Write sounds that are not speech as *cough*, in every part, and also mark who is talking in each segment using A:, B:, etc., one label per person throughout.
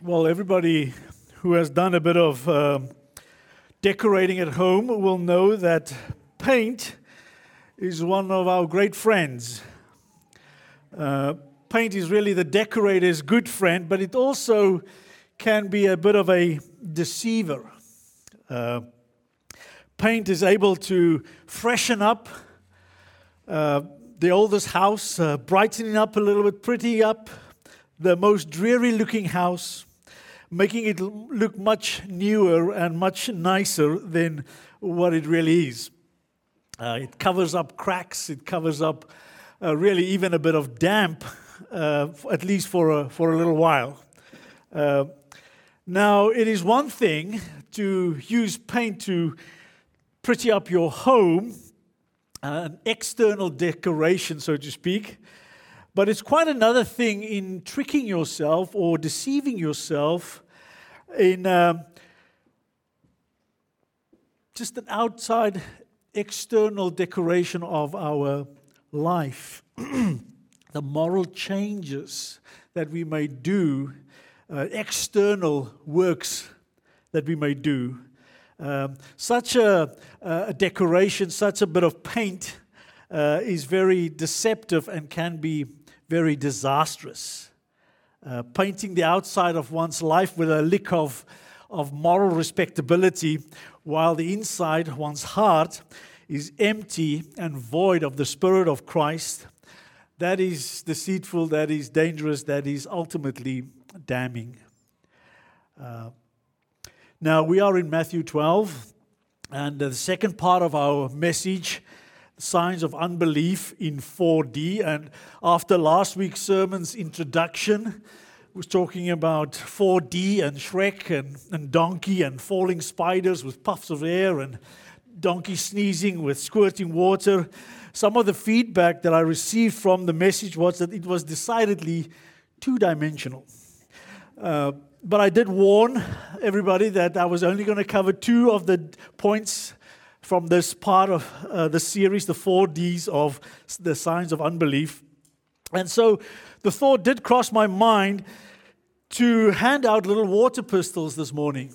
A: Well, everybody who has done a bit of um decorating at home will know that paint is one of our great friends. Uh, paint is really the decorator's good friend, but it also can be a bit of a deceiver. Uh, paint is able to freshen up uh, the oldest house, uh, brightening up a little bit, pretty up the most dreary looking house, making it look much newer and much nicer than what it really is. Uh, it covers up cracks, it covers up uh, really even a bit of damp, uh, at least for a, for a little while. Uh, now, it is one thing to use paint to pretty up your home, an external decoration, so to speak. But it's quite another thing in tricking yourself or deceiving yourself in um, just an outside external decoration of our life. *clears throat* the moral changes that we may do, uh, external works that we may do. Um, such a, a, decoration, such a bit of paint uh, is very deceptive and can be very disastrous. Uh, painting the outside of one's life with a lick of, of moral respectability, while the inside, one's heart, is empty and void of the Spirit of Christ, that is deceitful, that is dangerous, that is ultimately damning. Uh, now, we are in Matthew 12, and the second part of our message signs of unbelief in 4D. And after last week's sermon's introduction, was talking about 4D and Shrek and, and donkey and falling spiders with puffs of air and donkey sneezing with squirting water. Some of the feedback that I received from the message was that it was decidedly two dimensional. Uh, but I did warn everybody that I was only going to cover two of the points from this part of uh, the series, the four D's of the signs of unbelief. And so the thought did cross my mind to hand out little water pistols this morning,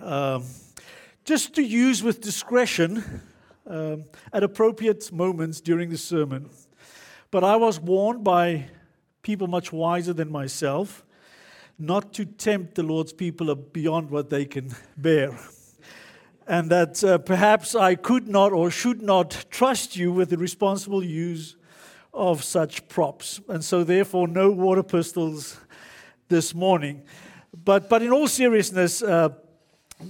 A: um, just to use with discretion um, at appropriate moments during the sermon. But I was warned by people much wiser than myself not to tempt the Lord's people beyond what they can bear and that uh, perhaps I could not or should not trust you with the responsible use of such props. And so, therefore, no water pistols this morning. But, but in all seriousness, uh,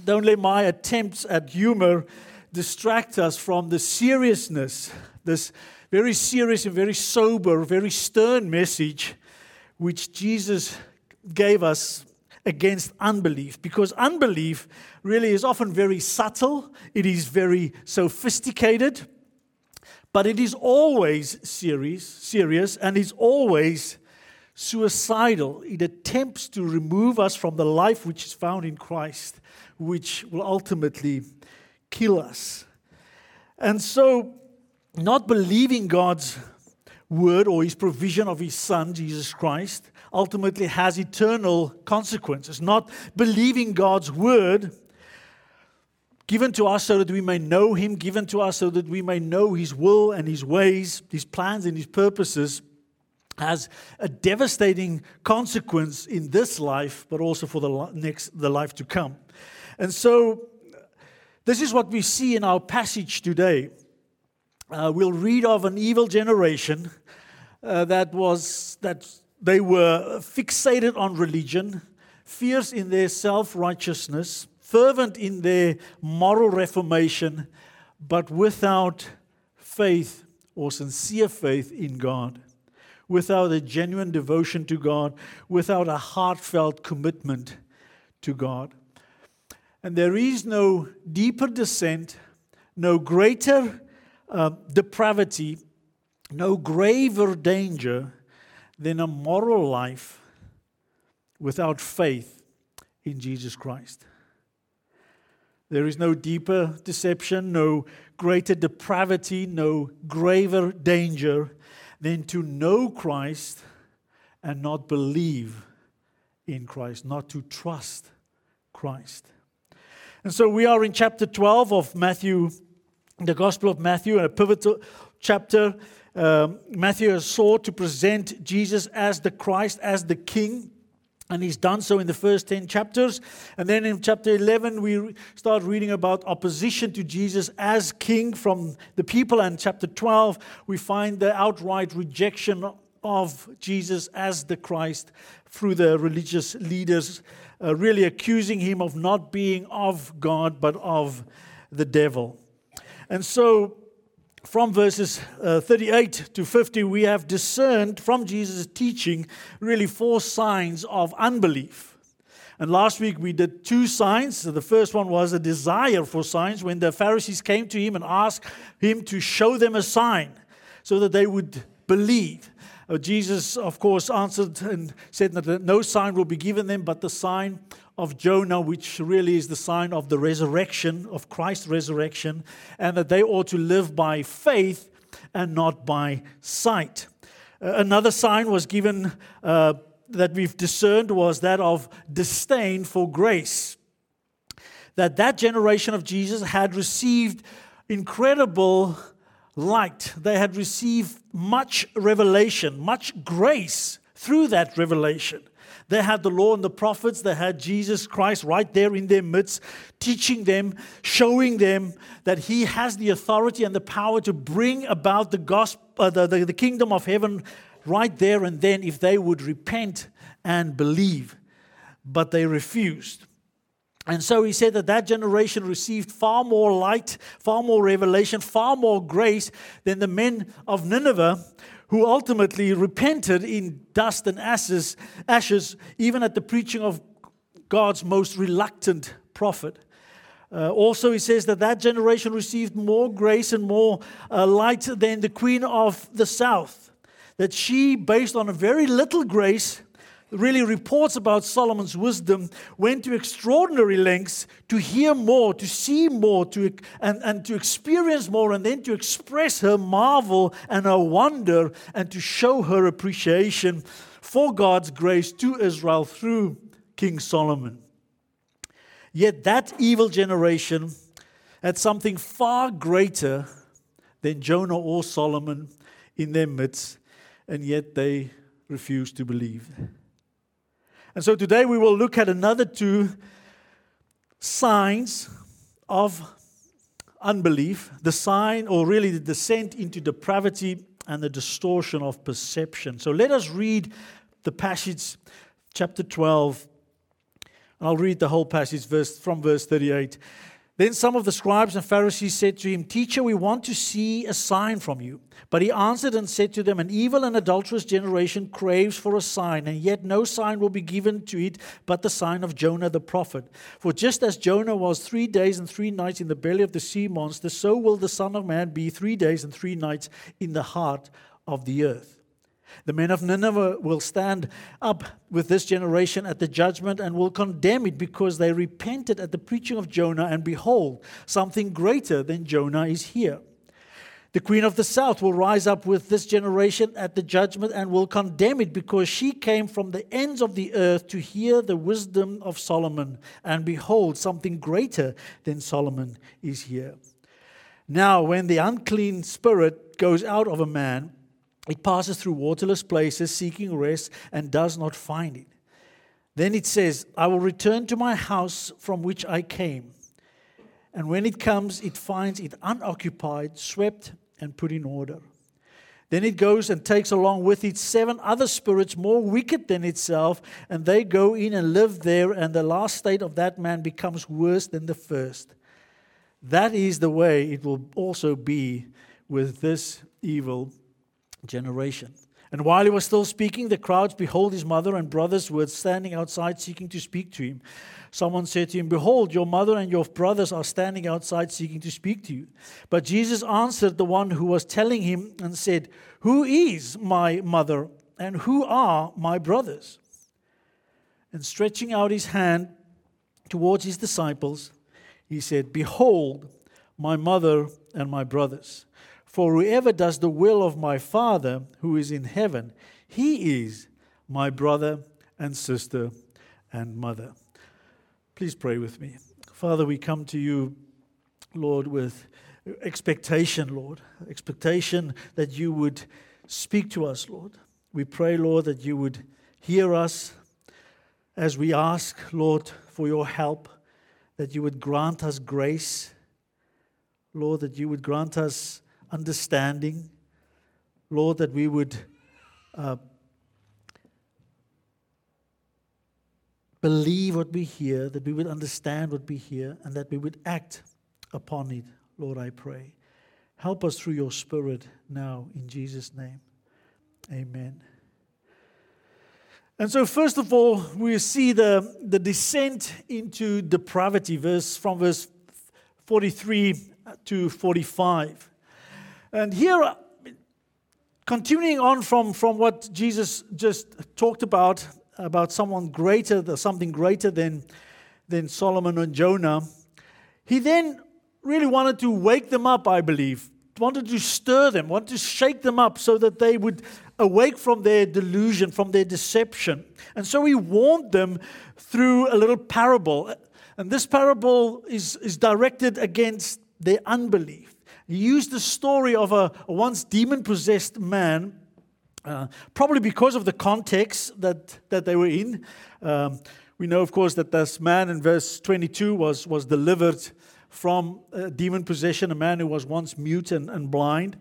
A: don't let my attempts at humor distract us from the seriousness, this very serious and very sober, very stern message which Jesus gave us against unbelief because unbelief really is often very subtle, it is very sophisticated, but it is always serious, serious and is always suicidal. It attempts to remove us from the life which is found in Christ, which will ultimately kill us. And so, not believing God's word or his provision of his son, Jesus Christ, ultimately has eternal consequences. Not believing God's word, given to us so that we may know him, given to us so that we may know his will and his ways, his plans and his purposes, has a devastating consequence in this life, but also for the next the life to come. And so, this is what we see in our passage today. Uh, we'll read of an evil generation uh, that was that they were fixated on religion, fierce in their self righteousness, fervent in their moral reformation, but without faith or sincere faith in God, without a genuine devotion to God, without a heartfelt commitment to God. And there is no deeper descent, no greater uh, depravity, no graver danger than a moral life without faith in Jesus Christ. There is no deeper deception, no greater depravity, no graver danger than to know Christ and not believe in Christ, not to trust Christ. And so we are in chapter 12 of Matthew, the Gospel of Matthew, a pivotal chapter. Um, Matthew sought to present Jesus as the Christ, as the King. And he's done so in the first 10 chapters. And then in chapter 11, we start reading about opposition to Jesus as king from the people. And chapter 12, we find the outright rejection of Jesus as the Christ through the religious leaders, uh, really accusing him of not being of God, but of the devil. And so from verses uh, 38 to 50, we have discerned from Jesus' teaching really four signs of unbelief. And last week we did two signs. The first one was a desire for signs when the Pharisees came to him and asked him to show them a sign so that they would believe. Uh, Jesus, of course, answered and said that no sign will be given them but the sign of Jonah, which really is the sign of the resurrection, of Christ's resurrection, and that they ought to live by faith and not by sight. Uh, another sign was given uh, that we've discerned was that of disdain for grace. That that generation of Jesus had received incredible light. They had received much revelation, much grace through that revelation. They had the law and the prophets. They had Jesus Christ right there in their midst, teaching them, showing them that He has the authority and the power to bring about the gospel, uh, the, the, the kingdom of heaven right there and then if they would repent and believe. But they refused. And so he said that that generation received far more light, far more revelation, far more grace than the men of Nineveh who ultimately repented in dust and ashes, ashes even at the preaching of God's most reluctant prophet. Uh, also, he says that that generation received more grace and more uh, light than the queen of the south. That she, based on a very little grace, really reports about Solomon's wisdom, went to extraordinary lengths to hear more, to see more, to, and, and to experience more, and then to express her marvel and her wonder and to show her appreciation for God's grace to Israel through King Solomon. Yet that evil generation had something far greater than Jonah or Solomon in their midst, and yet they refused to believe. And so today we will look at another two signs of unbelief the sign, or really the descent into depravity and the distortion of perception. So let us read the passage, chapter 12. And I'll read the whole passage verse, from verse 38. Then some of the scribes and Pharisees said to him, Teacher, we want to see a sign from you. But he answered and said to them, An evil and adulterous generation craves for a sign, and yet no sign will be given to it but the sign of Jonah the prophet. For just as Jonah was three days and three nights in the belly of the sea monster, so will the Son of Man be three days and three nights in the heart of the earth. The men of Nineveh will stand up with this generation at the judgment and will condemn it because they repented at the preaching of Jonah, and behold, something greater than Jonah is here. The queen of the south will rise up with this generation at the judgment and will condemn it because she came from the ends of the earth to hear the wisdom of Solomon. And behold, something greater than Solomon is here. Now, when the unclean spirit goes out of a man, it passes through waterless places seeking rest and does not find it. Then it says, I will return to my house from which I came. And when it comes, it finds it unoccupied, swept, and put in order. Then it goes and takes along with it seven other spirits more wicked than itself, and they go in and live there, and the last state of that man becomes worse than the first. That is the way it will also be with this evil generation. And while he was still speaking, the crowds, behold, his mother and brothers were standing outside seeking to speak to him. Someone said to him, Behold, your mother and your brothers are standing outside seeking to speak to you. But Jesus answered the one who was telling him and said, Who is my mother and who are my brothers? And stretching out his hand towards his disciples, he said, Behold, my mother and my brothers. For whoever does the will of my Father who is in heaven, he is my brother and sister and mother. Please pray with me. Father, we come to you, Lord, with expectation, Lord, expectation that you would speak to us, Lord. We pray, Lord, that you would hear us as we ask, Lord, for your help, that you would grant us grace, Lord, that you would grant us understanding, Lord, that we would. Uh, believe what we hear, that we would understand what we hear, and that we would act upon it, Lord, I pray. Help us through your Spirit now, in Jesus' name. Amen. And so, first of all, we see the, the descent into depravity, verse from verse 43 to 45. And here, continuing on from, from what Jesus just talked about, about someone greater, something greater than, than Solomon and Jonah, he then really wanted to wake them up, I believe, wanted to stir them, wanted to shake them up so that they would awake from their delusion, from their deception. And so he warned them through a little parable. And this parable is, is directed against their unbelief. He used the story of a, a once demon possessed man, uh, probably because of the context that, that they were in. Um, we know, of course, that this man in verse 22 was, was delivered from demon possession, a man who was once mute and, and blind.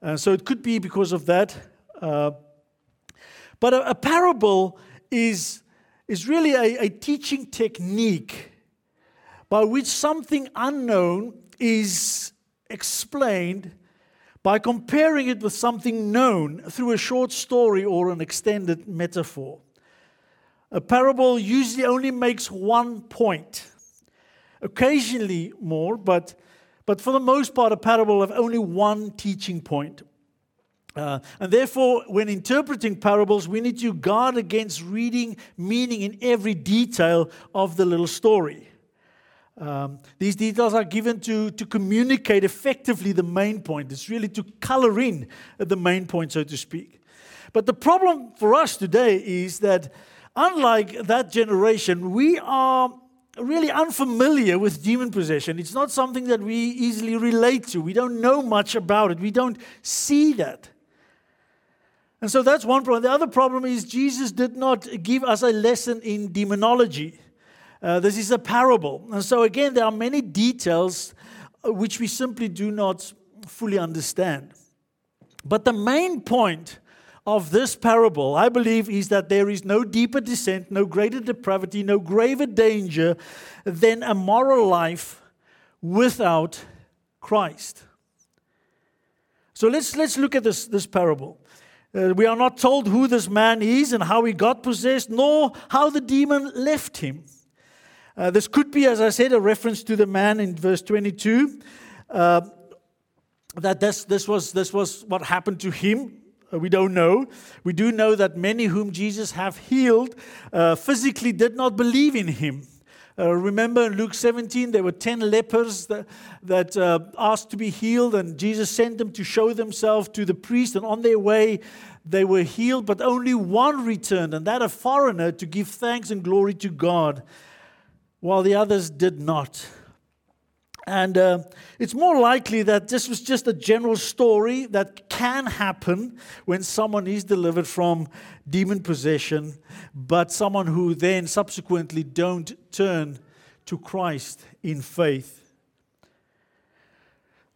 A: Uh, so it could be because of that. Uh, but a, a, parable is, is really a, a teaching technique by which something unknown is explained by comparing it with something known through a short story or an extended metaphor. A parable usually only makes one point occasionally more, but, but for the most part, a parable of only one teaching point. Uh, and therefore, when interpreting parables, we need to guard against reading meaning in every detail of the little story. Um, these details are given to, to communicate effectively the main point. It's really to color in the main point, so to speak. But the problem for us today is that, unlike that generation, we are really unfamiliar with demon possession. It's not something that we easily relate to. We don't know much about it, we don't see that. And so that's one problem. The other problem is Jesus did not give us a lesson in demonology. Uh, this is a parable. And so, again, there are many details uh, which we simply do not fully understand. But the main point of this parable, I believe, is that there is no deeper descent, no greater depravity, no graver danger than a moral life without Christ. So let's, let's look at this, this parable. Uh, we are not told who this man is and how he got possessed, nor how the demon left him. Uh, this could be, as I said, a reference to the man in verse 22. Uh, that this, this, was, this was what happened to him uh, we don't know. We do know that many whom Jesus have healed uh, physically did not believe in him. Uh, remember in Luke 17, there were 10 lepers that, that uh, asked to be healed, and Jesus sent them to show themselves to the priest, and on their way, they were healed, but only one returned, and that a foreigner to give thanks and glory to God, while the others did not. And uh, it's more likely that this was just a general story that can happen when someone is delivered from demon possession, but someone who then subsequently don't turn to Christ in faith.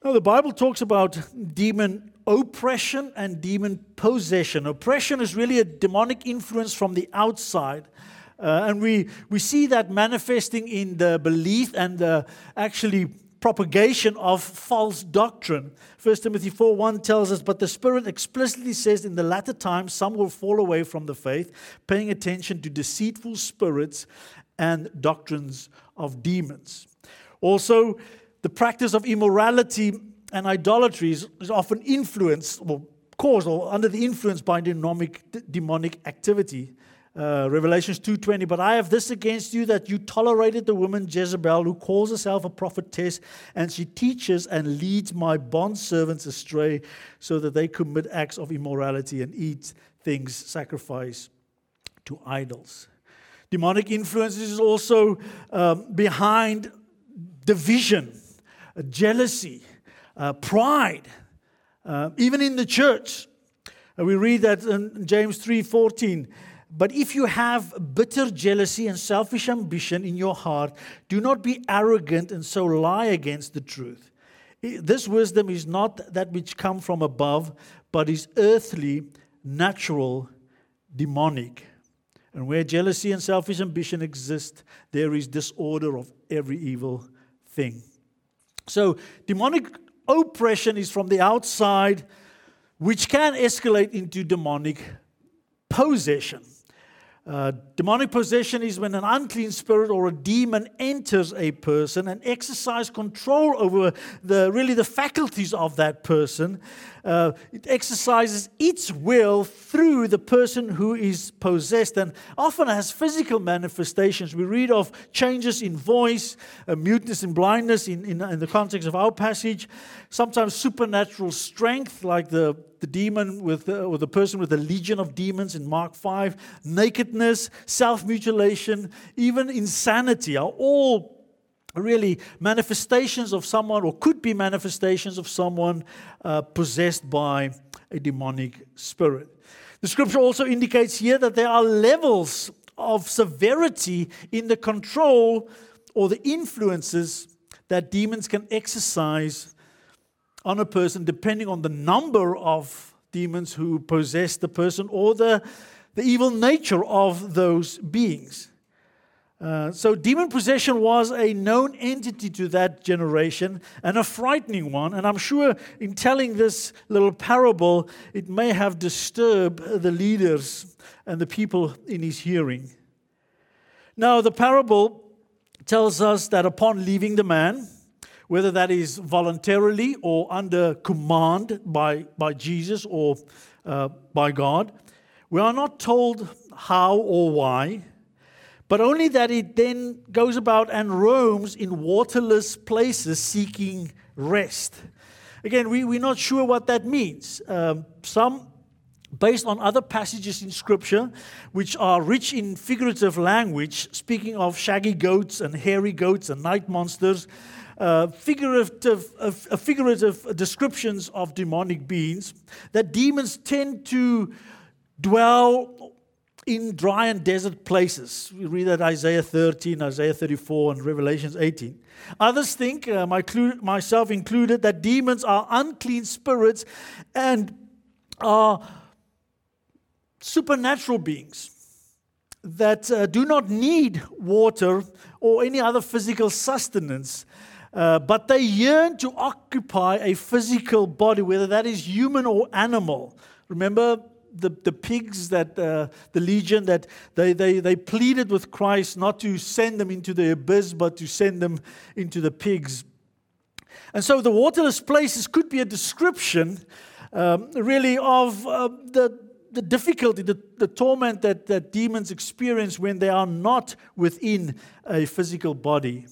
A: Now, the Bible talks about demon oppression and demon possession. Oppression is really a demonic influence from the outside. Uh, and we, we see that manifesting in the belief and the actually propagation of false doctrine. 1 Timothy 4 1 tells us, But the Spirit explicitly says, In the latter times, some will fall away from the faith, paying attention to deceitful spirits and doctrines of demons. Also, the practice of immorality and idolatry is, is often influenced or caused or under the influence by demonic, demonic activity. Uh, Revelations 2:20 but I have this against you that you tolerated the woman Jezebel who calls herself a prophetess and she teaches and leads my bond servants astray so that they commit acts of immorality and eat things sacrificed to idols. Demonic influence is also um, behind division, jealousy, uh, pride, uh, even in the church. Uh, we read that in James 3:14. But if you have bitter jealousy and selfish ambition in your heart, do not be arrogant and so lie against the truth. This wisdom is not that which come from above, but is earthly, natural, demonic. And where jealousy and selfish ambition exist, there is disorder of every evil thing. So, demonic oppression is from the outside, which can escalate into demonic possession. Uh, demonic possession is when an unclean spirit or a demon enters a person and exercise control over the really the faculties of that person. Uh, it exercises its will through the person who is possessed and often has physical manifestations. We read of changes in voice, uh, muteness and blindness in, in, in the context of our passage, sometimes supernatural strength, like the the demon with or the person with the legion of demons in Mark 5, nakedness, self mutilation, even insanity are all really manifestations of someone, or could be manifestations of someone uh, possessed by a demonic spirit. The scripture also indicates here that there are levels of severity in the control or the influences that demons can exercise on a person depending on the number of demons who possess the person or the, the evil nature of those beings. Uh, so, demon possession was a known entity to that generation and a frightening one. And I'm sure in telling this little parable, it may have disturbed the leaders and the people in his hearing. Now, the parable tells us that upon leaving the man, whether that is voluntarily or under command by, by Jesus or uh, by God. We are not told how or why, but only that it then goes about and roams in waterless places seeking rest. Again, we, we're not sure what that means. Um, some, based on other passages in Scripture, which are rich in figurative language, speaking of shaggy goats and hairy goats and night monsters, uh, figurative, uh, figurative descriptions of demonic beings, that demons tend to dwell in dry and desert places. We read that Isaiah 13, Isaiah 34, and Revelations 18. Others think, uh, my myself included, that demons are unclean spirits and are supernatural beings that uh, do not need water or any other physical sustenance uh, but they yearn to occupy a physical body, whether that is human or animal. Remember the, the pigs that uh, the legion that they, they, they pleaded with Christ not to send them into the abyss, but to send them into the pigs. And so the waterless places could be a description, um, really, of uh, the, the difficulty, the, the torment that, that demons experience when they are not within a physical body.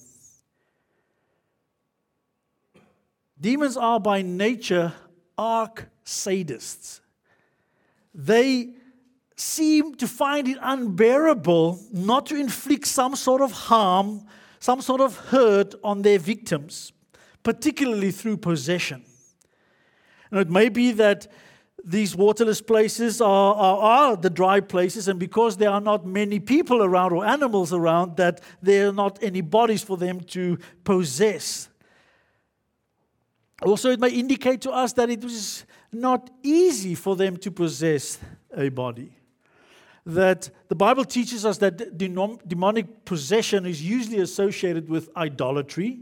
A: Demons are by nature arch sadists. They seem to find it unbearable not to inflict some sort of harm, some sort of hurt on their victims, particularly through possession. And it may be that these waterless places are, are, are, the dry places, and because there are not many people around or animals around, that there are not any bodies for them to possess. Also, it may indicate to us that it was not easy for them to possess a body. That the Bible teaches us that demonic possession is usually associated with idolatry.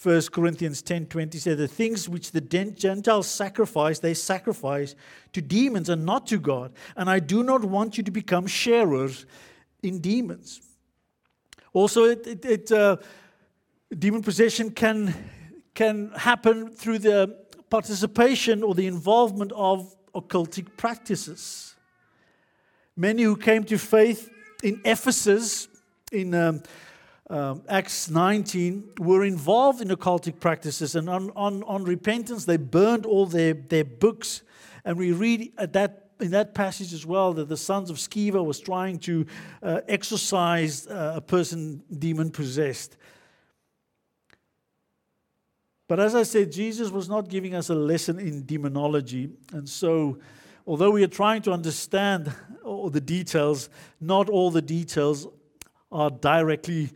A: 1 Corinthians 10:20 says the things which the Gentiles sacrifice they sacrifice to demons and not to God and I do not want you to become sharers in demons. Also it, it, it uh, demon possession can can happen through the participation or the involvement of occultic practices. Many who came to faith in Ephesus in um, um, Acts 19 were involved in occultic practices, and on, on, on repentance, they burned all their, their books. And we read at that in that passage as well that the sons of Sceva was trying to uh, exorcise uh, a person demon possessed. But as I said, Jesus was not giving us a lesson in demonology. And so, although we are trying to understand all the details, not all the details are directly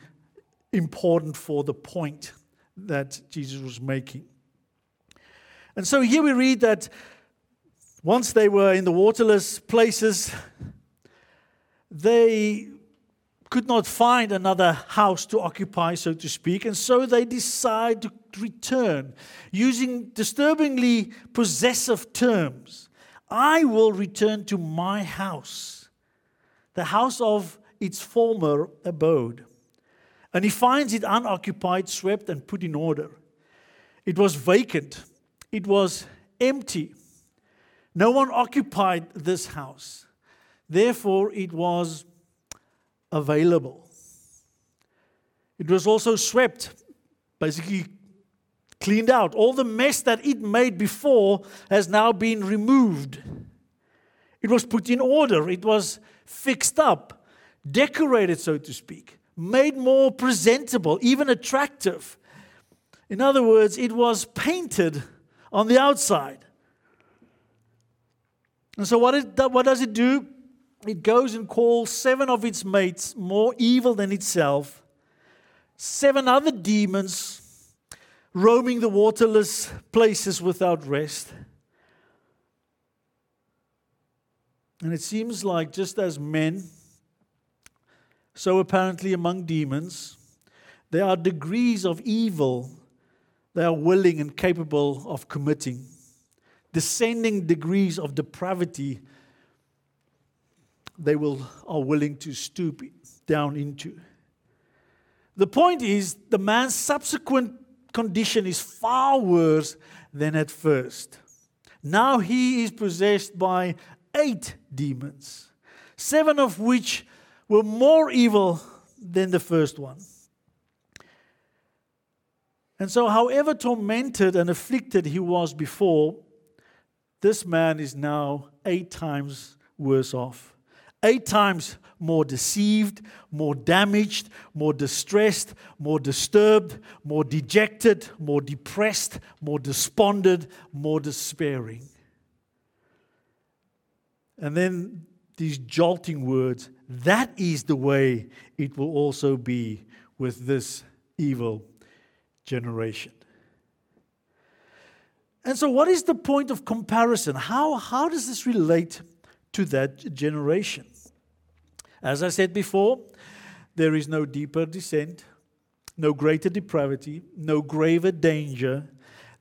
A: important for the point that Jesus was making. And so here we read that once they were in the waterless places, they could not find another house to occupy, so to speak, and so they decide to return using disturbingly possessive terms. I will return to my house, the house of its former abode. And he finds it unoccupied, swept, and put in order. It was vacant, it was empty. No one occupied this house. Therefore, it was available. It was also swept, basically cleaned out. All the mess that it made before has now been removed. It was put in order, it was fixed up, decorated, so to speak, made more presentable, even attractive. In other words, it was painted on the outside. And so, what, it, what does it do? It goes and calls seven of its mates more evil than itself, seven other demons roaming the waterless places without rest. And it seems like just as men, so apparently among demons, there are degrees of evil they are willing and capable of committing, descending degrees of depravity they will, are willing to stoop down into. The point is, the man's subsequent condition is far worse than at first. Now he is possessed by eight demons, seven of which were more evil than the first one. And so, however tormented and afflicted he was before, this man is now eight times worse off. Eight times more deceived, more damaged, more distressed, more disturbed, more dejected, more depressed, more despondent, more despairing. And then these jolting words that is the way it will also be with this evil generation. And so, what is the point of comparison? How, how does this relate to that generation? As I said before, there is no deeper descent, no greater depravity, no graver danger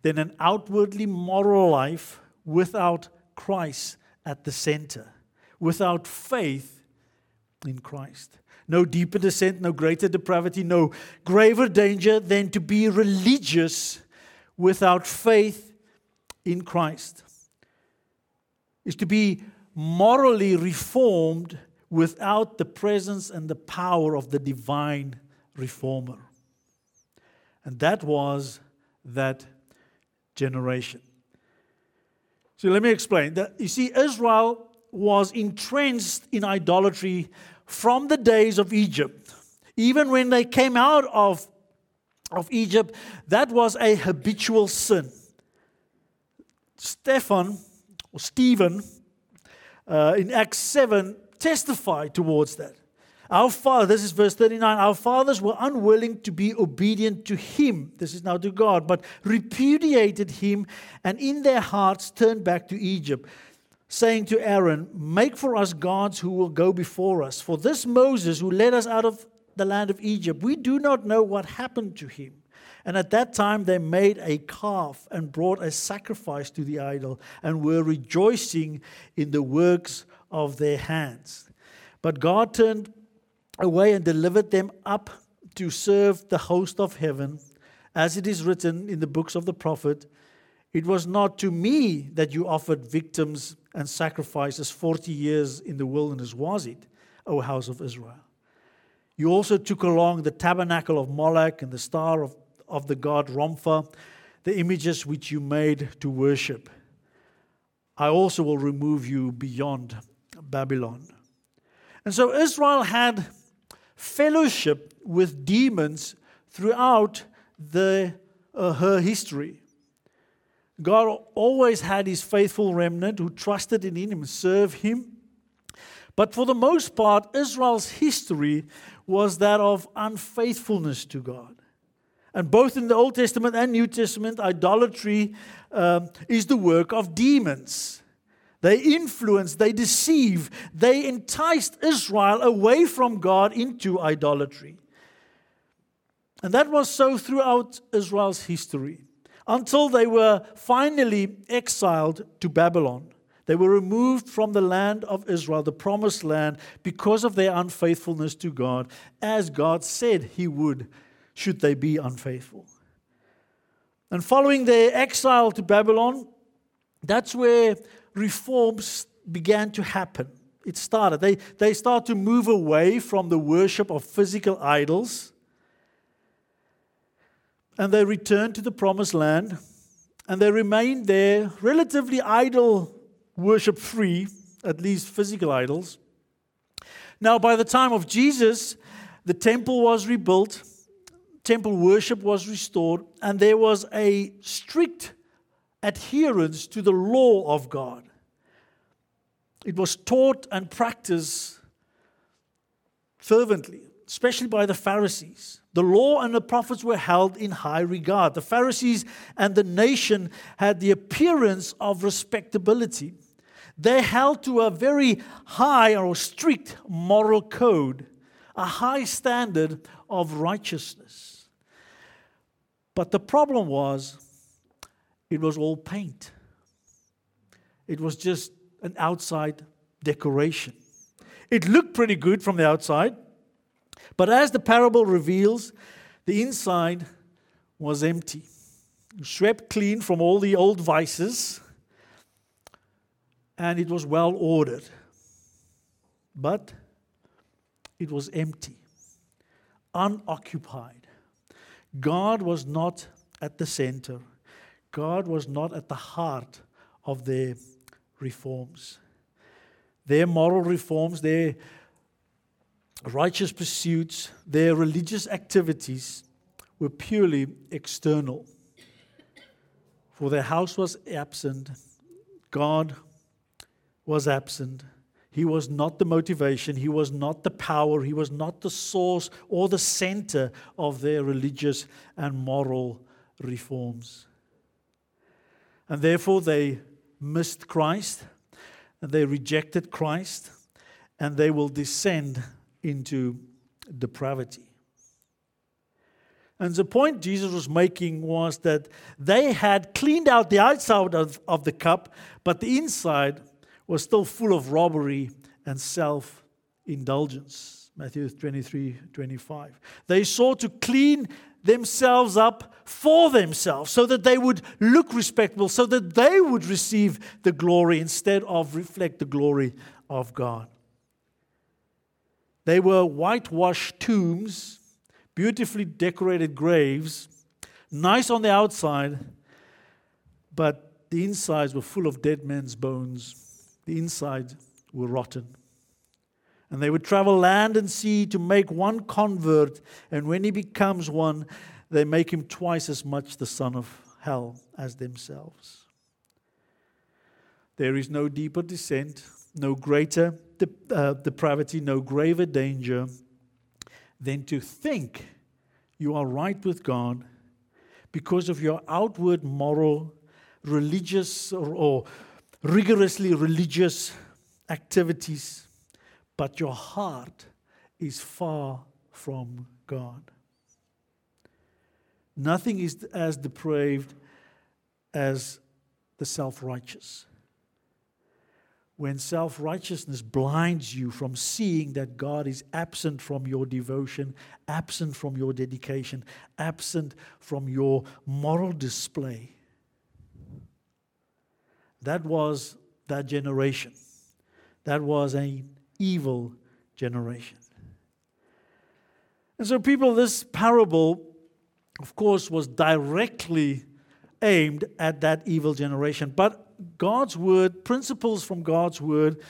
A: than an outwardly moral life without Christ at the center, without faith in Christ. No deeper descent, no greater depravity, no graver danger than to be religious without faith in Christ. Is to be morally reformed without the presence and the power of the divine reformer. And that was that generation. So let me explain. That, you see, Israel was entrenched in idolatry from the days of Egypt. Even when they came out of, of Egypt, that was a habitual sin. Stephen, or Stephen, uh, in Acts 7, testified towards that. Our father, this is verse 39, our fathers were unwilling to be obedient to him, this is now to God, but repudiated him and in their hearts turned back to Egypt, saying to Aaron, Make for us gods who will go before us. For this Moses who led us out of the land of Egypt, we do not know what happened to him. And at that time they made a calf and brought a sacrifice to the idol and were rejoicing in the works of their hands. But God turned away and delivered them up to serve the host of heaven, as it is written in the books of the prophet. It was not to me that you offered victims and sacrifices 40 years in the wilderness, was it, O house of Israel? You also took along the tabernacle of Moloch and the star of, of the god Rompha, the images which you made to worship. I also will remove you beyond Babylon. And so Israel had fellowship with demons throughout the, uh, her history. God always had his faithful remnant who trusted in him and served him. But for the most part, Israel's history was that of unfaithfulness to God. And both in the Old Testament and New Testament, idolatry um, is the work of demons. They influence, they deceive, they enticed Israel away from God into idolatry. And that was so throughout Israel's history until they were finally exiled to Babylon. They were removed from the land of Israel, the promised land, because of their unfaithfulness to God, as God said He would, should they be unfaithful. And following their exile to Babylon, that's where reforms began to happen. It started. They, they start to move away from the worship of physical idols and they returned to the promised land and they remained there relatively idol worship free, at least physical idols. Now, by the time of Jesus, the temple was rebuilt, temple worship was restored, and there was a strict adherence to the law of God. It was taught and practiced fervently, especially by the Pharisees. The law and the prophets were held in high regard. The Pharisees and the nation had the appearance of respectability. They held to a very high or strict moral code, a high standard of righteousness. But the problem was, it was all paint. It was just an outside decoration. It looked pretty good from the outside, but as the parable reveals, the inside was empty, swept clean from all the old vices, and it was well ordered. But it was empty, unoccupied. God was not at the center, God was not at the heart of their reforms. Their moral reforms, their righteous pursuits, their religious activities were purely external. For their house was absent, God was absent. He was not the motivation, He was not the power, He was not the source or the center of their religious and moral reforms. And therefore, they missed Christ they rejected Christ and they will descend into depravity. And the point Jesus was making was that they had cleaned out the outside of, of the cup, but the inside was still full of robbery and self indulgence. Matthew 23 25. They sought to clean themselves up for themselves so that they would look respectable, so that they would receive the glory instead of reflect the glory of God. They were whitewashed tombs, beautifully decorated graves, nice on the outside, but the insides were full of dead men's bones. The insides were rotten. And they would travel land and sea to make one convert, and when he becomes one, they make him twice as much the son of hell as themselves. There is no deeper descent, no greater uh, depravity, no graver danger than to think you are right with God because of your outward moral, religious, or, or rigorously religious activities, but your heart is far from God. Nothing is as depraved as the self righteous when self righteousness blinds you from seeing that God is absent from your devotion, absent from your dedication, absent from your moral display. That was that generation. That was an evil generation. And so, people, this parable, of course, was directly aimed at that evil generation. But God's word, principles from God's word,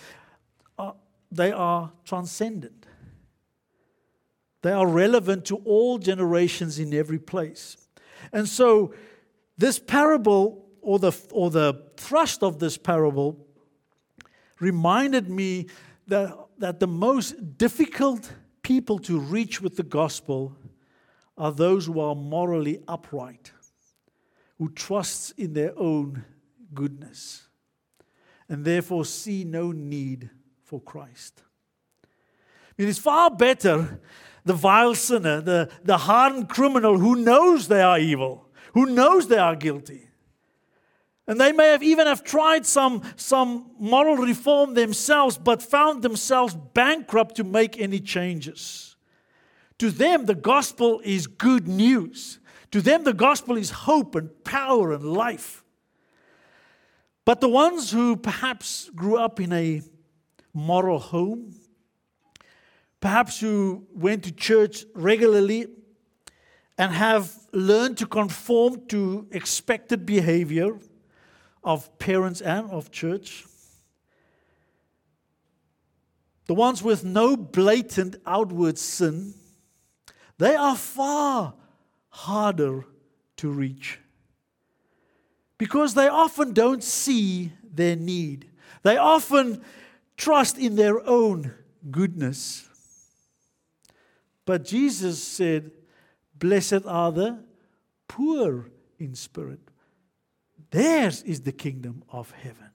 A: are, they are transcendent. They are relevant to all generations in every place. And so, this parable, or the, or the thrust of this parable, reminded me that, that the most difficult people to reach with the gospel are those who are morally upright, who trust in their own goodness, and therefore see no need for Christ. It is far better the vile sinner, the, the hardened criminal who knows they are evil, who knows they are guilty. And they may have even have tried some, some moral reform themselves, but found themselves bankrupt to make any changes. To them, the gospel is good news. To them, the gospel is hope and power and life. But the ones who perhaps grew up in a moral home, perhaps who went to church regularly and have learned to conform to expected behavior of parents and of church, the ones with no blatant outward sin, they are far harder to reach because they often don't see their need. They often trust in their own goodness. But Jesus said, Blessed are the poor in spirit. Theirs is the kingdom of heaven.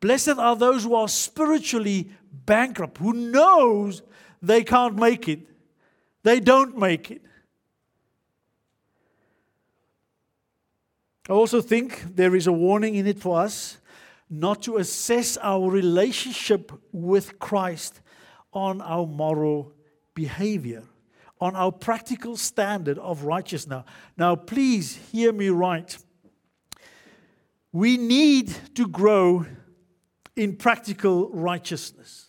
A: Blessed are those who are spiritually bankrupt, who knows they can't make it. They don't make it. I also think there is a warning in it for us not to assess our relationship with Christ on our moral behavior, on our practical standard of righteousness. Now, please hear me right. We need to grow in practical righteousness.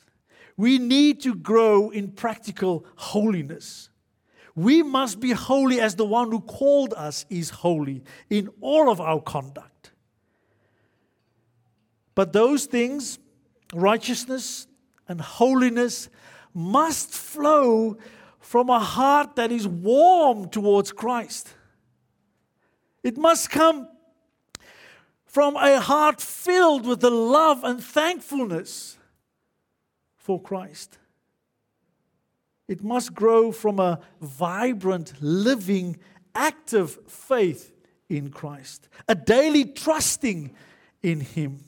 A: We need to grow in practical holiness. We must be holy as the one who called us is holy in all of our conduct. But those things, righteousness and holiness, must flow from a heart that is warm towards Christ. It must come from a heart filled with the love and thankfulness for Christ. It must grow from a vibrant, living, active faith in Christ, a daily trusting in Him.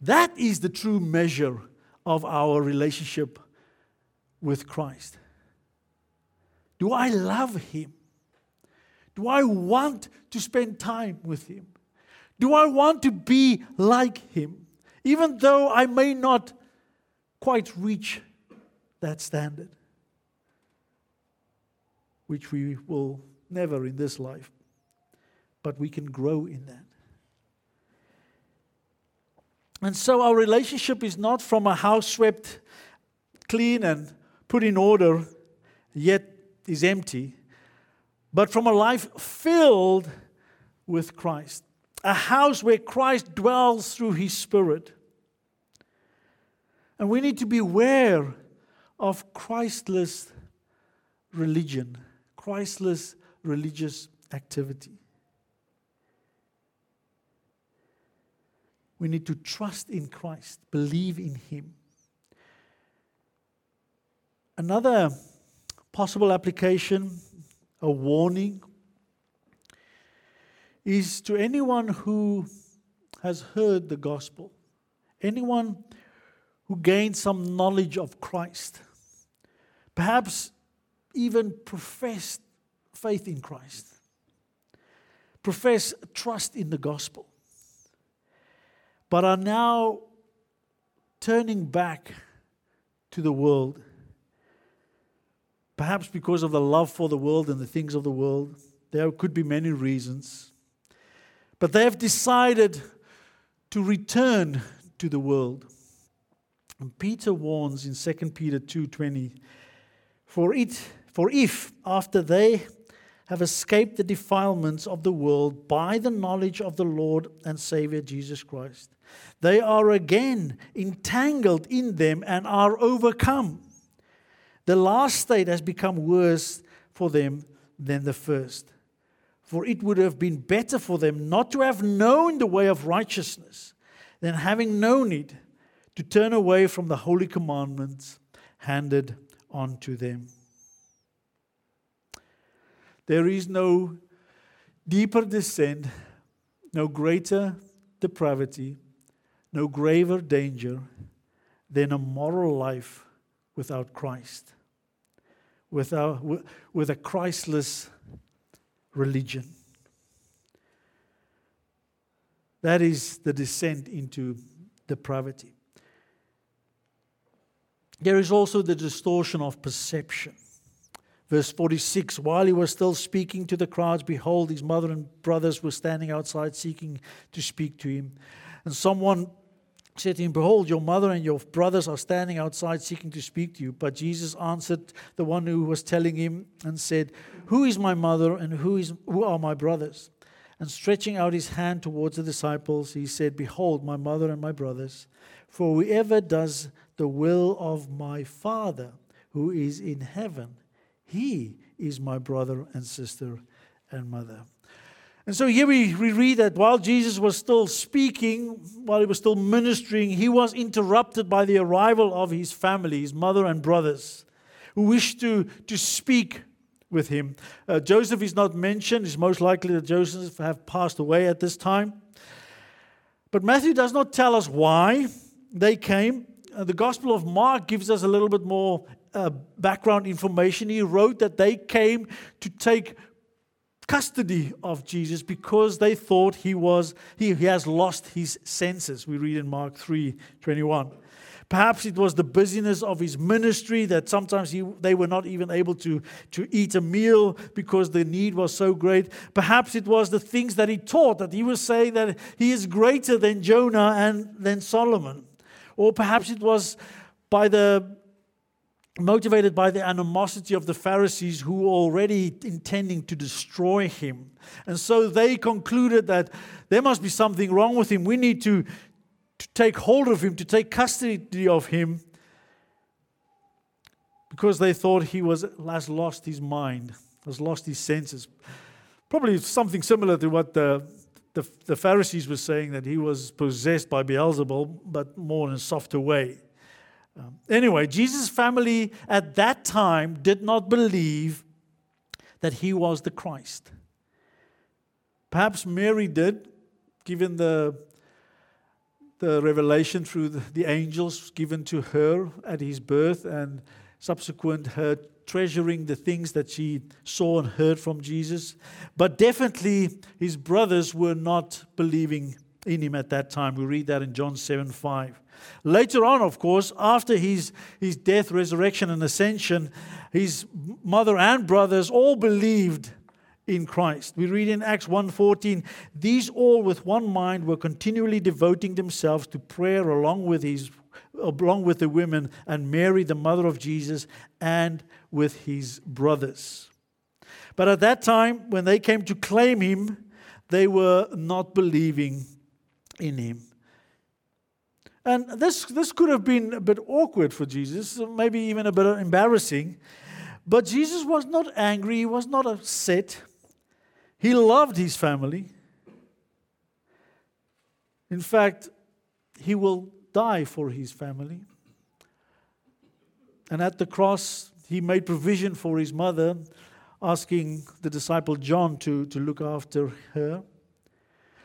A: That is the true measure of our relationship with Christ. Do I love Him? Do I want to spend time with Him? Do I want to be like Him? Even though I may not quite reach that standard, which we will never in this life, but we can grow in that. And so our relationship is not from a house swept clean and put in order, yet is empty, but from a life filled with Christ. A house where Christ dwells through his Spirit. And we need to beware of Christless religion, Christless religious activity. We need to trust in Christ, believe in Him. Another possible application, a warning, is to anyone who has heard the gospel, anyone who gained some knowledge of Christ perhaps even professed faith in Christ, profess trust in the gospel, but are now turning back to the world. Perhaps because of the love for the world and the things of the world. There could be many reasons. But they have decided to return to the world. And Peter warns in 2 Peter 2:20 for it, for if after they have escaped the defilements of the world by the knowledge of the Lord and Savior Jesus Christ. They are again entangled in them and are overcome. The last state has become worse for them than the first. For it would have been better for them not to have known the way of righteousness than having known it to turn away from the holy commandments handed on to them. There is no deeper descent, no greater depravity, no graver danger than a moral life without Christ, without, with a Christless religion. That is the descent into depravity. There is also the distortion of perception. Verse 46 While he was still speaking to the crowds, behold, his mother and brothers were standing outside seeking to speak to him. And someone said to him, Behold, your mother and your brothers are standing outside seeking to speak to you. But Jesus answered the one who was telling him and said, Who is my mother and who, is, who are my brothers? And stretching out his hand towards the disciples, he said, Behold, my mother and my brothers. For whoever does the will of my Father who is in heaven he is my brother and sister and mother. And so here we, we read that while Jesus was still speaking, while he was still ministering, he was interrupted by the arrival of his family, his mother and brothers, who wished to, to speak with him. Uh, Joseph is not mentioned. It's most likely that Joseph have passed away at this time. But Matthew does not tell us why they came. Uh, the Gospel of Mark gives us a little bit more uh, background information. He wrote that they came to take custody of Jesus because they thought he was he, he has lost his senses. We read in Mark 3 21. Perhaps it was the busyness of his ministry that sometimes he, they were not even able to, to eat a meal because the need was so great. Perhaps it was the things that he taught, that he was saying that he is greater than Jonah and than Solomon. Or perhaps it was by the motivated by the animosity of the Pharisees who were already intending to destroy him. And so they concluded that there must be something wrong with him. We need to, to take hold of him, to take custody of him, because they thought he was, has lost his mind, has lost his senses. Probably something similar to what the, the, the Pharisees were saying, that he was possessed by Beelzebul, but more in a softer way. Um, anyway, Jesus' family at that time did not believe that he was the Christ. Perhaps Mary did, given the, the revelation through the, the angels given to her at his birth and subsequent her treasuring the things that she saw and heard from Jesus. But definitely his brothers were not believing in him at that time. We read that in John 7 5. Later on, of course, after his, his death, resurrection, and ascension, his mother and brothers all believed in Christ. We read in Acts 1:14, these all with one mind were continually devoting themselves to prayer along with his along with the women and Mary the mother of Jesus and with his brothers. But at that time when they came to claim him, they were not believing in him. And this, this could have been a bit awkward for Jesus, maybe even a bit embarrassing. But Jesus was not angry, he was not upset. He loved his family. In fact, he will die for his family. And at the cross, he made provision for his mother, asking the disciple John to, to look after her.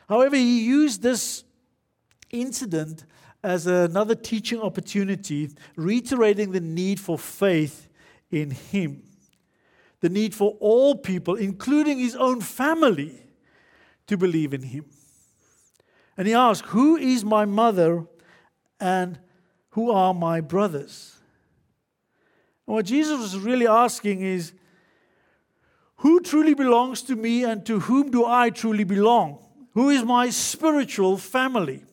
A: However, he used this incident as another teaching opportunity, reiterating the need for faith in Him, the need for all people, including His own family, to believe in Him. And He asked, Who is my mother and who are my brothers? And what Jesus was really asking is, Who truly belongs to me and to whom do I truly belong? Who is my spiritual family?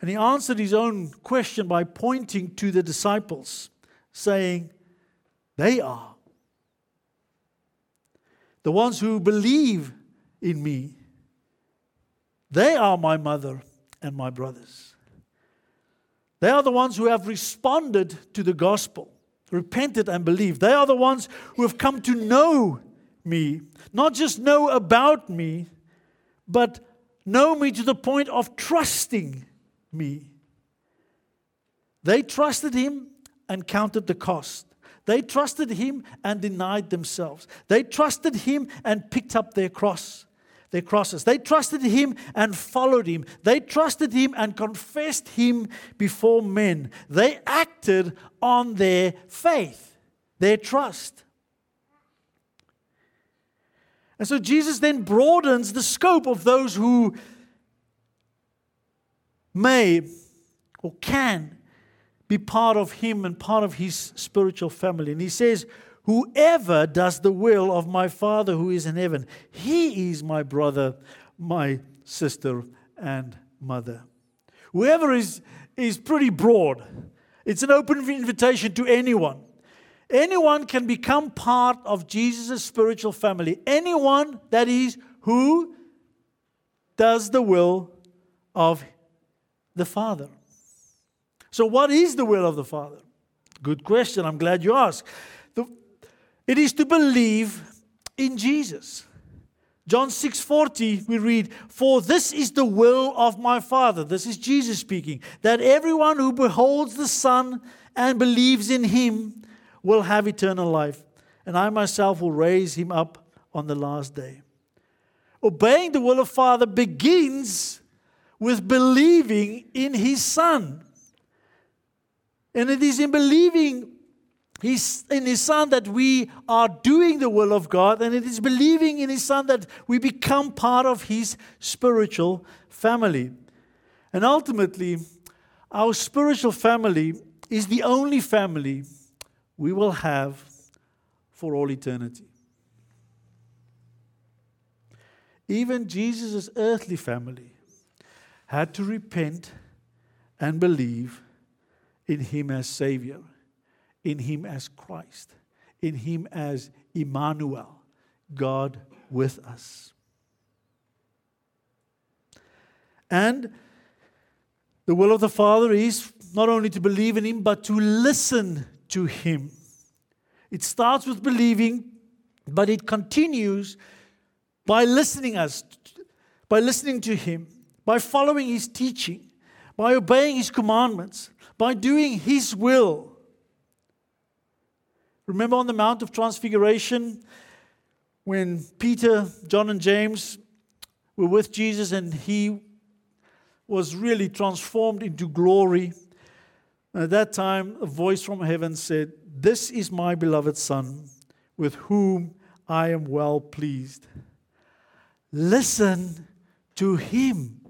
A: And he answered his own question by pointing to the disciples, saying, They are. the ones who believe in me, they are my mother and my brothers. They are the ones who have responded to the gospel, repented and believed. They are the ones who have come to know me, not just know about me, but know me to the point of trusting me. They trusted him and counted the cost. They trusted him and denied themselves. They trusted him and picked up their cross, their crosses. They trusted him and followed him. They trusted him and confessed him before men. They acted on their faith, their trust. And so Jesus then broadens the scope of those who may or can be part of him and part of his spiritual family. And he says, Whoever does the will of my Father who is in heaven, he is my brother, my sister, and mother. Whoever is, is pretty broad. It's an open invitation to anyone. Anyone can become part of Jesus' spiritual family. Anyone, that is, who does the will of the Father. So, what is the will of the Father? Good question. I'm glad you asked. It is to believe in Jesus. John 6:40 we read, "For this is the will of my Father." This is Jesus speaking, that everyone who beholds the Son and believes in him will have eternal life, and I myself will raise him up on the last day. Obeying the will of Father begins with believing in his Son. And it is in believing his, in his Son that we are doing the will of God, and it is believing in his Son that we become part of his spiritual family. And ultimately, our spiritual family is the only family we will have for all eternity. Even Jesus' earthly family had to repent and believe in Him as Savior, in Him as Christ, in Him as Emmanuel, God with us. And the will of the Father is not only to believe in Him, but to listen to Him. It starts with believing, but it continues by listening us, by listening to Him, by following His teaching, by obeying His commandments, by doing His will. Remember on the Mount of Transfiguration when Peter, John, and James were with Jesus and He was really transformed into glory. At that time, a voice from heaven said, This is my beloved Son, with whom I am well pleased. Listen to him.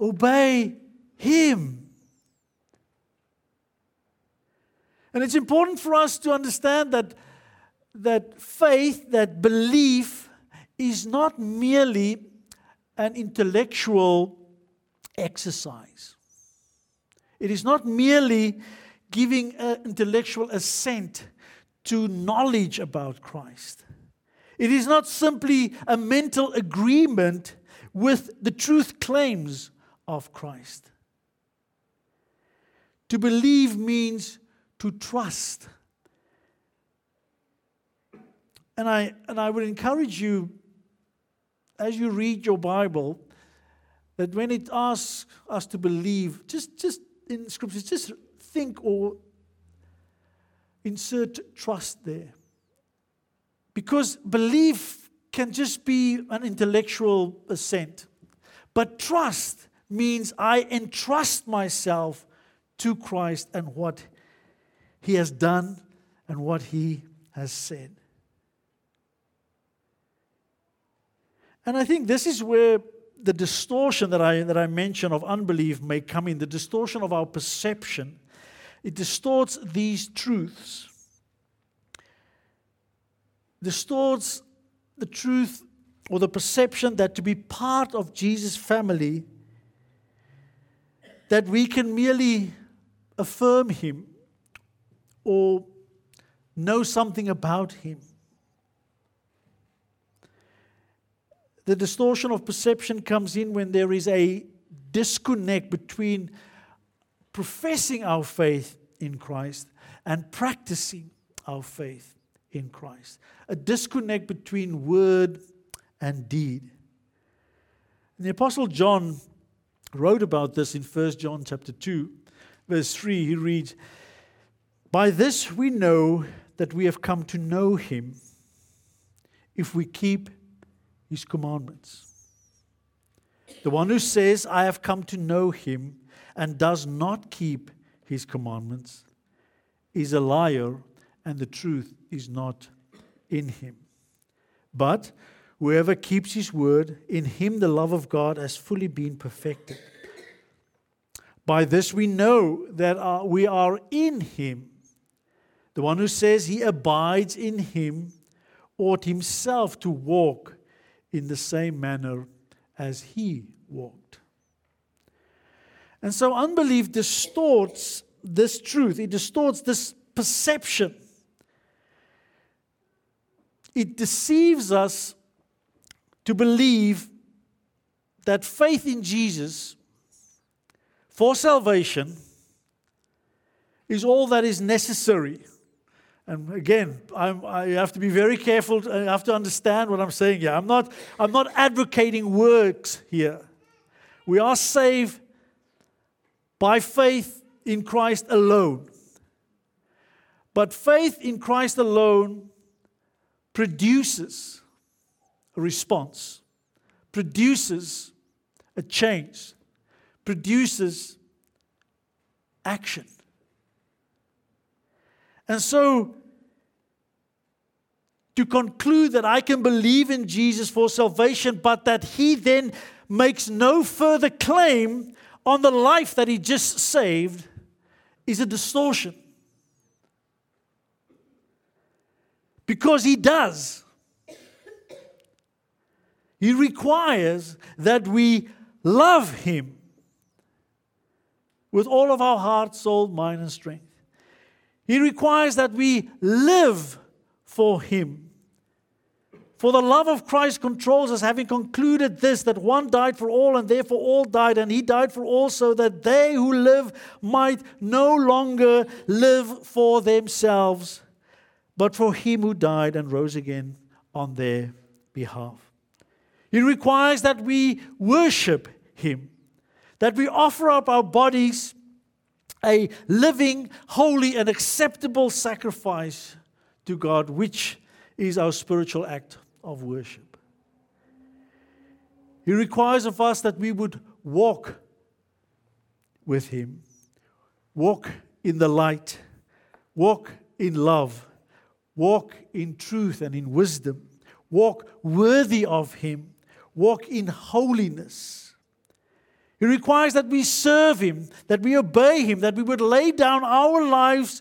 A: Obey him. And it's important for us to understand that, that faith, that belief, is not merely an intellectual exercise. It is not merely giving an intellectual assent to knowledge about Christ. It is not simply a mental agreement with the truth claims of Christ. To believe means to trust. And I, and I would encourage you, as you read your Bible, that when it asks us to believe, just, just in scriptures, just think or insert trust there. Because belief can just be an intellectual assent. But trust means I entrust myself to Christ and what He has done and what He has said. And I think this is where the distortion that I, that I mentioned of unbelief may come in, the distortion of our perception. It distorts these truths, distorts the truth or the perception that to be part of Jesus' family, that we can merely affirm him or know something about Him. The distortion of perception comes in when there is a disconnect between professing our faith in Christ and practicing our faith in Christ. A disconnect between word and deed. And the Apostle John wrote about this in 1 John chapter 2, verse 3. He reads, By this we know that we have come to know him if we keep his commandments. The one who says, I have come to know him, and does not keep his commandments is a liar, and the truth is not in him. But whoever keeps his word, in him the love of God has fully been perfected. By this we know that uh, we are in him. The one who says he abides in him ought himself to walk in the same manner as he walked. And so unbelief distorts this truth, it distorts this perception. It deceives us to believe that faith in Jesus for salvation is all that is necessary. And again, I'm, i have to be very careful. I have to understand what I'm saying here. I'm not, I'm not advocating works here. We are saved by faith in Christ alone. But faith in Christ alone produces response, produces a change, produces action. And so, to conclude that I can believe in Jesus for salvation, but that he then makes no further claim on the life that he just saved, is a distortion. Because he does. He requires that we love him with all of our heart, soul, mind, and strength. He requires that we live for him. For the love of Christ controls us, having concluded this, that one died for all, and therefore all died, and he died for all, so that they who live might no longer live for themselves, but for him who died and rose again on their behalf. He requires that we worship him, that we offer up our bodies a living, holy, and acceptable sacrifice to God, which is our spiritual act of worship. He requires of us that we would walk with Him, walk in the light, walk in love, walk in truth and in wisdom, walk worthy of Him, walk in holiness. He requires that we serve Him, that we obey Him, that we would lay down our lives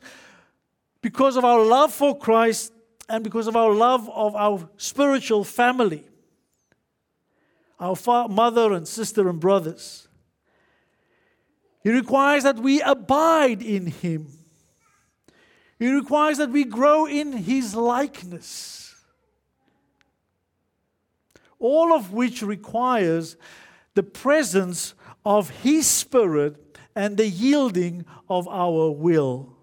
A: because of our love for Christ and because of our love of our spiritual family, our father, mother and sister and brothers. He requires that we abide in Him. He requires that we grow in His likeness. All of which requires the presence of His Spirit and the yielding of our will.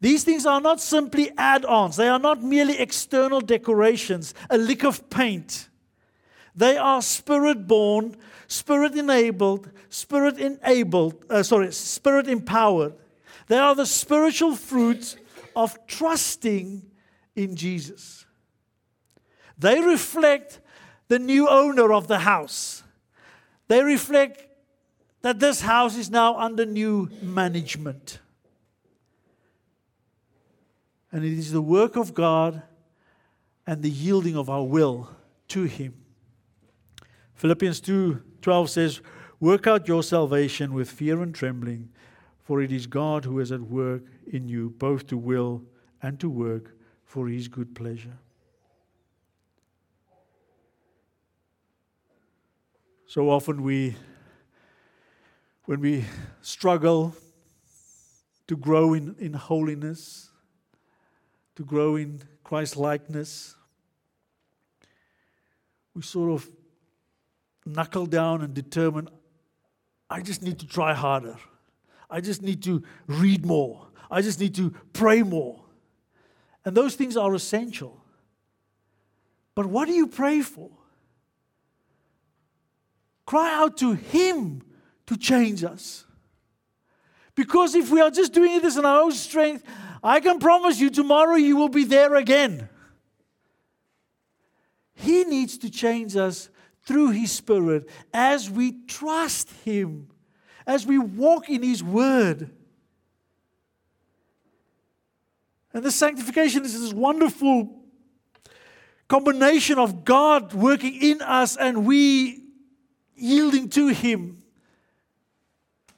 A: These things are not simply add ons, they are not merely external decorations, a lick of paint. They are spirit born, spirit enabled, spirit enabled, uh, sorry, spirit empowered. They are the spiritual fruits of trusting in Jesus. They reflect the new owner of the house. They reflect that this house is now under new management. And it is the work of God and the yielding of our will to Him. Philippians 2:12 says, "Work out your salvation with fear and trembling, for it is God who is at work in you both to will and to work for his good pleasure." So often we when we struggle to grow in, in holiness, to grow in Christ likeness, we sort of knuckle down and determine I just need to try harder. I just need to read more. I just need to pray more. And those things are essential. But what do you pray for? Cry out to Him to change us. Because if we are just doing this in our own strength, I can promise you tomorrow you will be there again. He needs to change us through His Spirit as we trust Him, as we walk in His Word. And the sanctification is this wonderful combination of God working in us and we yielding to Him.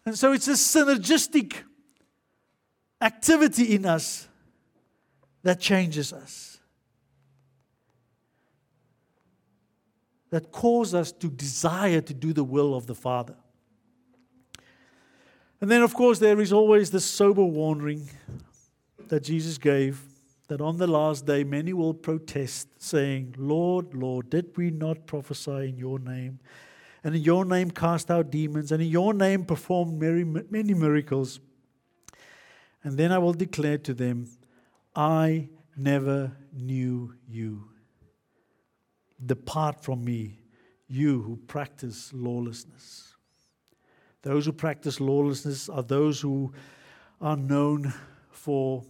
A: And so it's a synergistic activity in us that changes us, that causes us to desire to do the will of the Father. And then, of course, there is always the sober warning that Jesus gave that on the last day many will protest, saying, Lord, Lord, did we not prophesy in your name? And in your name cast out demons, and in your name perform many miracles. And then I will declare to them, I never knew you. Depart from me, you who practice lawlessness. Those who practice lawlessness are those who are known for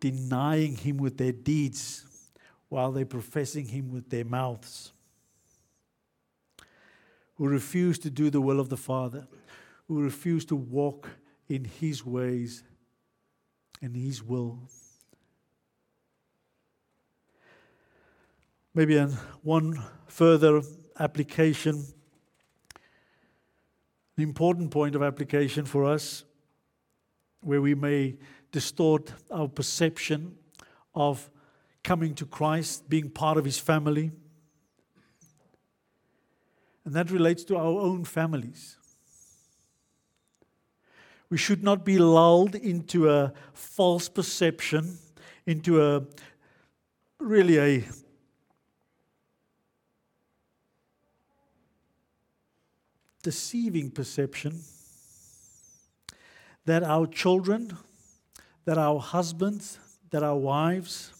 A: denying him with their deeds while they're professing him with their mouths, who refuse to do the will of the Father, who refuse to walk in his ways and his will. Maybe one further application, an important point of application for us, where we may distort our perception of coming to Christ, being part of His family. And that relates to our own families. We should not be lulled into a false perception, into a really a deceiving perception that our children that our husbands, that our wives,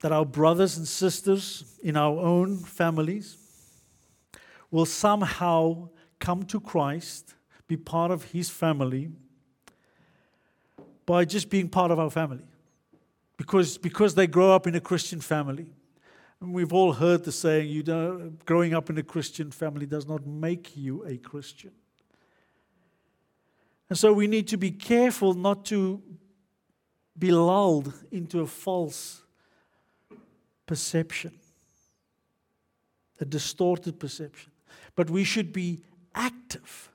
A: that our brothers and sisters in our own families will somehow come to Christ, be part of His family, by just being part of our family. Because, because they grow up in a Christian family. And we've all heard the saying, you know, growing up in a Christian family does not make you a Christian. And so we need to be careful not to be lulled into a false perception, a distorted perception. But we should be active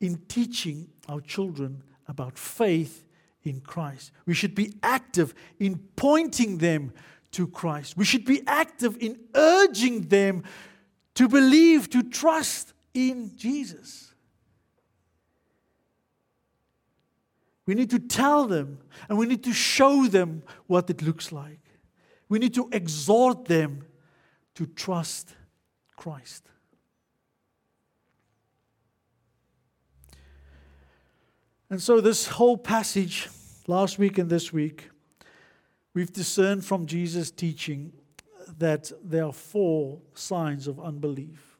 A: in teaching our children about faith in Christ. We should be active in pointing them to Christ. We should be active in urging them to believe, to trust in Jesus. We need to tell them and we need to show them what it looks like. We need to exhort them to trust Christ. And so, this whole passage, last week and this week, we've discerned from Jesus' teaching that there are four signs of unbelief.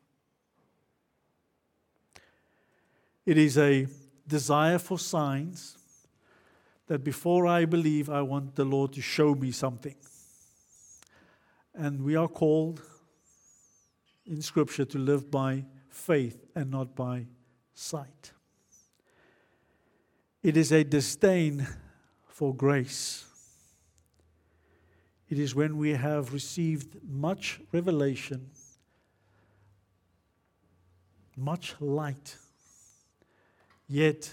A: It is a desire for signs, that before I believe, I want the Lord to show me something. And we are called in Scripture to live by faith and not by sight. It is a disdain for grace. It is when we have received much revelation, much light, yet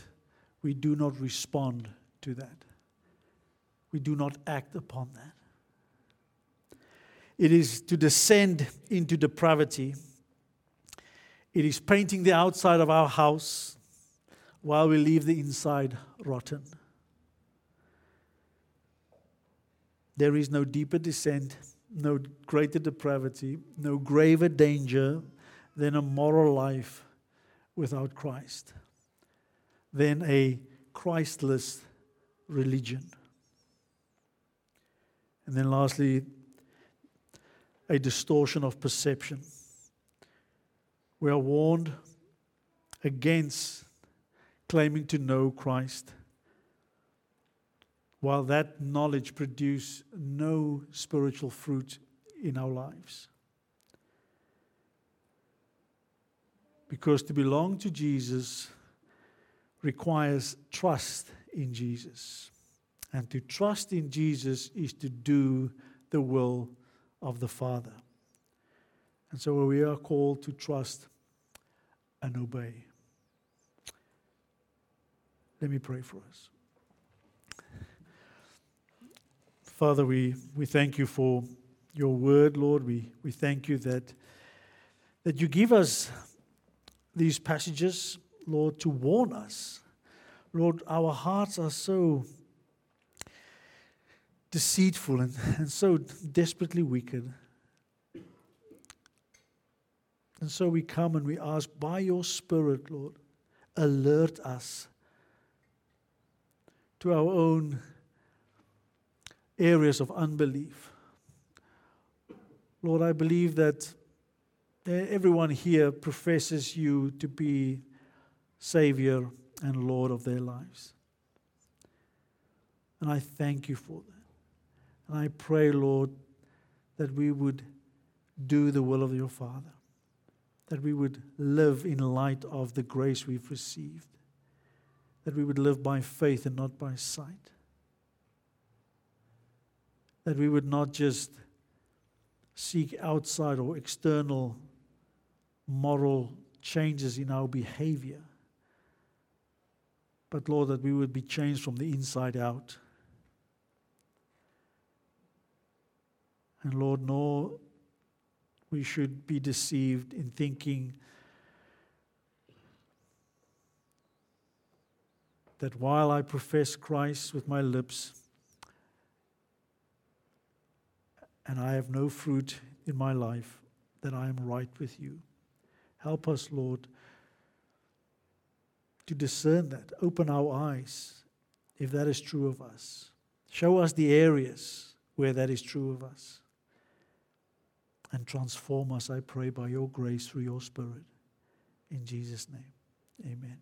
A: we do not respond to that. We do not act upon that. It is to descend into depravity. It is painting the outside of our house while we leave the inside rotten. there is no deeper descent, no greater depravity, no graver danger than a moral life without Christ, than a Christless religion. And then, lastly, a distortion of perception. We are warned against claiming to know Christ, while that knowledge produces no spiritual fruit in our lives. Because to belong to Jesus requires trust in Jesus. And to trust in Jesus is to do the will of the Father. And so we are called to trust and obey. Let me pray for us. Father, we, we thank you for your word, Lord. We, we thank you that, that you give us these passages, Lord, to warn us. Lord, our hearts are so deceitful and, and so desperately wicked. And so we come and we ask, by your Spirit, Lord, alert us to our own areas of unbelief. Lord, I believe that everyone here professes you to be Savior and Lord of their lives. And I thank you for that. And I pray, Lord, that we would do the will of your Father, that we would live in light of the grace we've received, that we would live by faith and not by sight, that we would not just seek outside or external moral changes in our behavior. But Lord, that we would be changed from the inside out. And Lord, nor we should be deceived in thinking that while I profess Christ with my lips and I have no fruit in my life, that I am right with you. Help us, Lord, to discern that. Open our eyes if that is true of us. Show us the areas where that is true of us. And transform us, I pray, by your grace through your Spirit. In Jesus' name, amen.